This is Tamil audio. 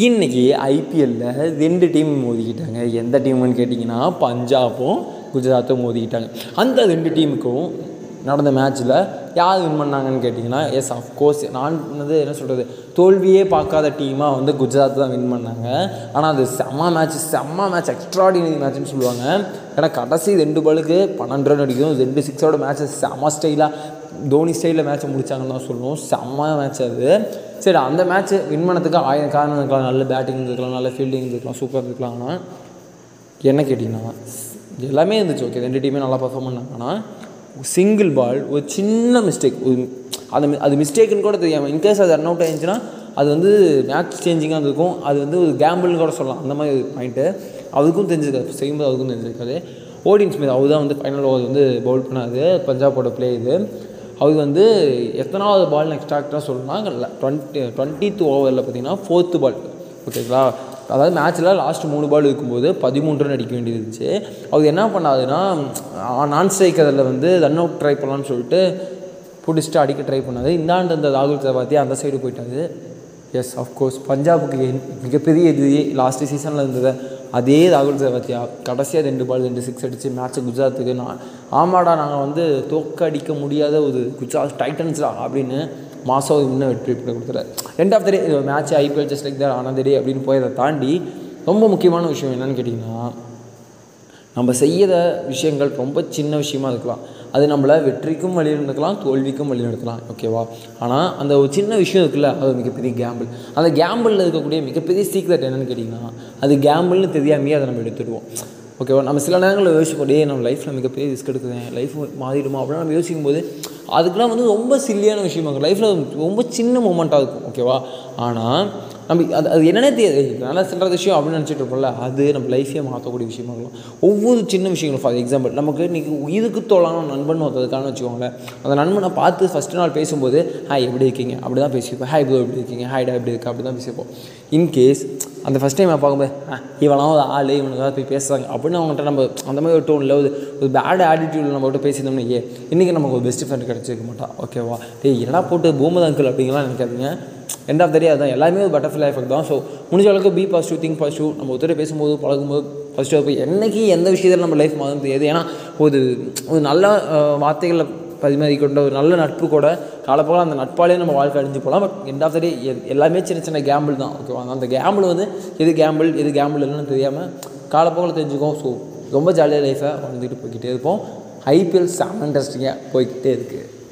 இன்னைக்கு ஐபிஎல்லில் ரெண்டு டீம் மோதிக்கிட்டாங்க. எந்த டீம்னு கேட்டிங்கன்னா பஞ்சாபும் குஜராத்தும் மோதிக்கிட்டாங்க. அந்த ரெண்டு டீமுக்கும் நடந்த மேட்ச்சில் யார் வின் பண்ணாங்கன்னு கேட்டிங்கன்னா எஸ் அஃப்கோர்ஸ் நான் வந்து என்ன சொல்கிறது தோல்வியே பார்க்காத டீமாக வந்து குஜராத் தான் வின் பண்ணாங்க. ஆனால் அது செம்ம மேட்ச் செம்ம மேட்ச் எக்ஸ்ட்ராடினரி மேட்ச்னு சொல்லுவாங்க. ஏன்னா கடைசி ரெண்டு பாலுக்கு பன்னெண்டு ரன் அடிக்கும். ரெண்டு சிக்ஸோட மேட்ச்சை செம்ம ஸ்டைலாக தோனி ஸ்டைலில் மேட்ச்சை முடித்தாங்கன்னு தான் சொல்லணும் செம்ம மேட்ச் அது. சரி அந்த மேட்ச் வின் பண்ணதுக்கு ஆயிரம் காரணம் இருக்கலாம். நல்ல பேட்டிங் இருக்கலாம் நல்ல ஃபீல்டிங் இருக்கலாம் சூப்பர் இருக்கலாம். ஆனால் என்ன கேட்டிங்கன்னா எல்லாமே இருந்துச்சு. ஓகே ரெண்டு டீமே நல்லா பர்ஃபார்ம் பண்ணாங்கன்னா சிங்கிள் பால் ஒரு சின்ன மிஸ்டேக் அது அது மிஸ்டேக்குன்னு கூட தெரியாமல் இன்கேஸ் அது ரன் அவுட் ஆயிருந்துச்சுன்னா அது வந்து மேட்ச் சேஞ்சிங்காக இருக்கும் அது வந்து ஒரு கேம்பிள்னு கூட சொல்லலாம். அந்த மாதிரி ஒரு பாயிண்ட்டு அதுக்கும் தெரிஞ்சிருக்காது. செய்யும்போது அதுக்கும் தெரிஞ்சிருக்காது. ஓடின் ஸ்மித் அவர் தான் வந்து ஃபைனல் ஓவர் வந்து பவுல் பண்ணாது பஞ்சாபோட பிளே இது. அவர் வந்து எத்தனாவது பால் எக்ஸ்ட்ராக்டாக சொல்லணும்னா டுவெண்ட்டி டுவெண்ட்டித் ஓவரில் பார்த்தீங்கன்னா ஃபோர்த்து பால் ஓகேங்களா அதாவது மேட்ச்சில் லாஸ்ட் மூணு பால் இருக்கும்போது பதிமூன்று ரன் அடிக்க வேண்டியது இருந்துச்சு. அவர் என்ன பண்ணாதுன்னா நான் ஸ்ட்ரைக்கரில் வந்து ரன் அவுட் ட்ரை பண்ணலான்னு சொல்லிட்டு பிடிச்சிட்டு அடிக்க ட்ரை பண்ணாது இந்தாண்டு இந்த ராகுல் திரிபாதி அந்த சைடு போயிட்டாரு. எஸ் அஃப்கோர்ஸ் பஞ்சாபுக்கு மிகப்பெரிய இது லாஸ்ட் சீசனில் இருந்தது அதே ராகுல் திரிபாத்தியா கடைசியாக ரெண்டு பால் ரெண்டு சிக்ஸ் அடித்து மேட்ச்சை குஜராத்துக்கு நான் ஆமாடா நாங்கள் வந்து தோக்க அடிக்க முடியாத ஒரு குஜராத் டைட்டன்ஸ்டா அப்படின்னு மாதம் இன்னும் வெற்றி பெற்று கொடுத்துறாரு end of the day match IPL just like தான் ஆனந்த டே அப்படின்னு போய் அதை தாண்டி ரொம்ப முக்கியமான விஷயம் என்னென்னு கேட்டிங்கன்னா நம்ம செய்யற விஷயங்கள் ரொம்ப சின்ன விஷயமா இருக்கலாம். அது நம்மளை வெற்றிக்கும் வழி நடக்கலாம் தோல்விக்கும் வழி நடத்தலாம். ஓகேவா ஆனால் அந்த ஒரு சின்ன விஷயம் இருக்குல்ல அது மிகப்பெரிய கேம்பிள் அந்த கேம்பிளில் இருக்கக்கூடிய மிகப்பெரிய சீக்ரெட் என்னென்னு கேட்டிங்கன்னா அது கேம்பிள்னு தெரியாமையே அதை நம்ம எடுத்துடுவோம். ஓகேவா நம்ம சில நேரங்களில் யோசிப்போம் நம்ம லைஃப்பில் மிகப்பெரிய ரிஸ்க் எடுக்குதேன் லைஃப் மாறிடுமா? அப்படின்னு நம்ம யோசிக்கும் போது அதுக்கெலாம் வந்து ரொம்ப சில்லியான விஷயமா இருக்கும். லைஃப்பில் ரொம்ப சின்ன மூமெண்ட்டாக இருக்கும். ஓகேவா ஆனால் நம்ம அது அது என்னன்னே தெரியாது. நல்லா சில்லற விஷயம் அப்படின்னு நினச்சிட்டு இருப்போம்ல அது நம்ம லைஃபே மாற்றக்கூடிய விஷயமா இருக்கும். ஒவ்வொரு சின்ன விஷயங்களும் ஃபார் எக்ஸாம்பிள் நமக்கு இன்றைக்கி உயிருக்கு தோலான நண்பன் ஒருத்ததுக்கான வச்சுக்கோங்களேன். அந்த நண்பனை பார்த்து ஃபஸ்ட்டு நாள் பேசும்போது ஹாய் எப்படி இருக்கீங்க? அப்படி தான் பேசிப்போம் ஹாய் ப்ரோ எப்படி இருக்கீங்க? ஹாய்டா எப்படி இருக்கா? அப்படி தான் பேசிப்போம் இன்கேஸ் அந்த ஃபஸ்ட் டைம் பார்க்கும்போது ஆ இவெல்லாம் ஒரு ஆள் இவனுக்காக போய் பேசுகிறாங்க அப்படின்னு அவங்கள்ட்ட நம்ம அந்த மாதிரி ஒரு டோனில் ஒரு ஒரு பேட் ஆட்டிடியூடில் நம்ம கிட்ட பேசியிருந்தோம்னா ஏ இன்றைக்கி நமக்கு ஒரு பெஸ்ட் ஃப்ரெண்ட் கிடச்சிருக்க மாட்டா ஓகேவா டேய் என்னடா போட்டு பூமர் அப்படிங்கலாம் நினைக்காதீங்க. எண்ட் ஆஃப் த டே அதுதான். எல்லாமே ஒரு பட்டர்ஃப்ளை எஃபெக்ட் தான். ஸோ முடிஞ்ச அளவுக்கு பி பாசிட்டிவ் திங்க் பாசிட்டிவ் நம்ம ஒருத்தர் பேசும்போது பழகும்போது பாசிட்டிவாக போய் என்றைக்கு எந்த விஷயத்தில் நம்ம லைஃப் மாறும் தெரியாது. ஏன்னா ஒரு ஒரு நல்ல வார்த்தைகளில் பரிமாறிக்கொண்ட ஒரு நல்ல நட்பு கூட காலப்போல் அந்த நட்பாலே நம்ம வாழ்க்கை அழிஞ்சு போகலாம். But end of the day எல்லாமே சின்ன சின்ன கேம்பிள் தான். ஓகேவா அந்த கேம்பிள் வந்து எது கேம்பிள் எது கேம்பிள் இல்லைன்னு தெரியாமல் காலப்போக்கில் தெரிஞ்சுக்கோம். ஸோ ரொம்ப ஜாலியாக லைஃப்பை வந்துட்டு போய்கிட்டே இருப்போம். ஐபிஎல் செம்ம இன்ட்ரெஸ்டிங்காக போய்கிட்டே இருக்குது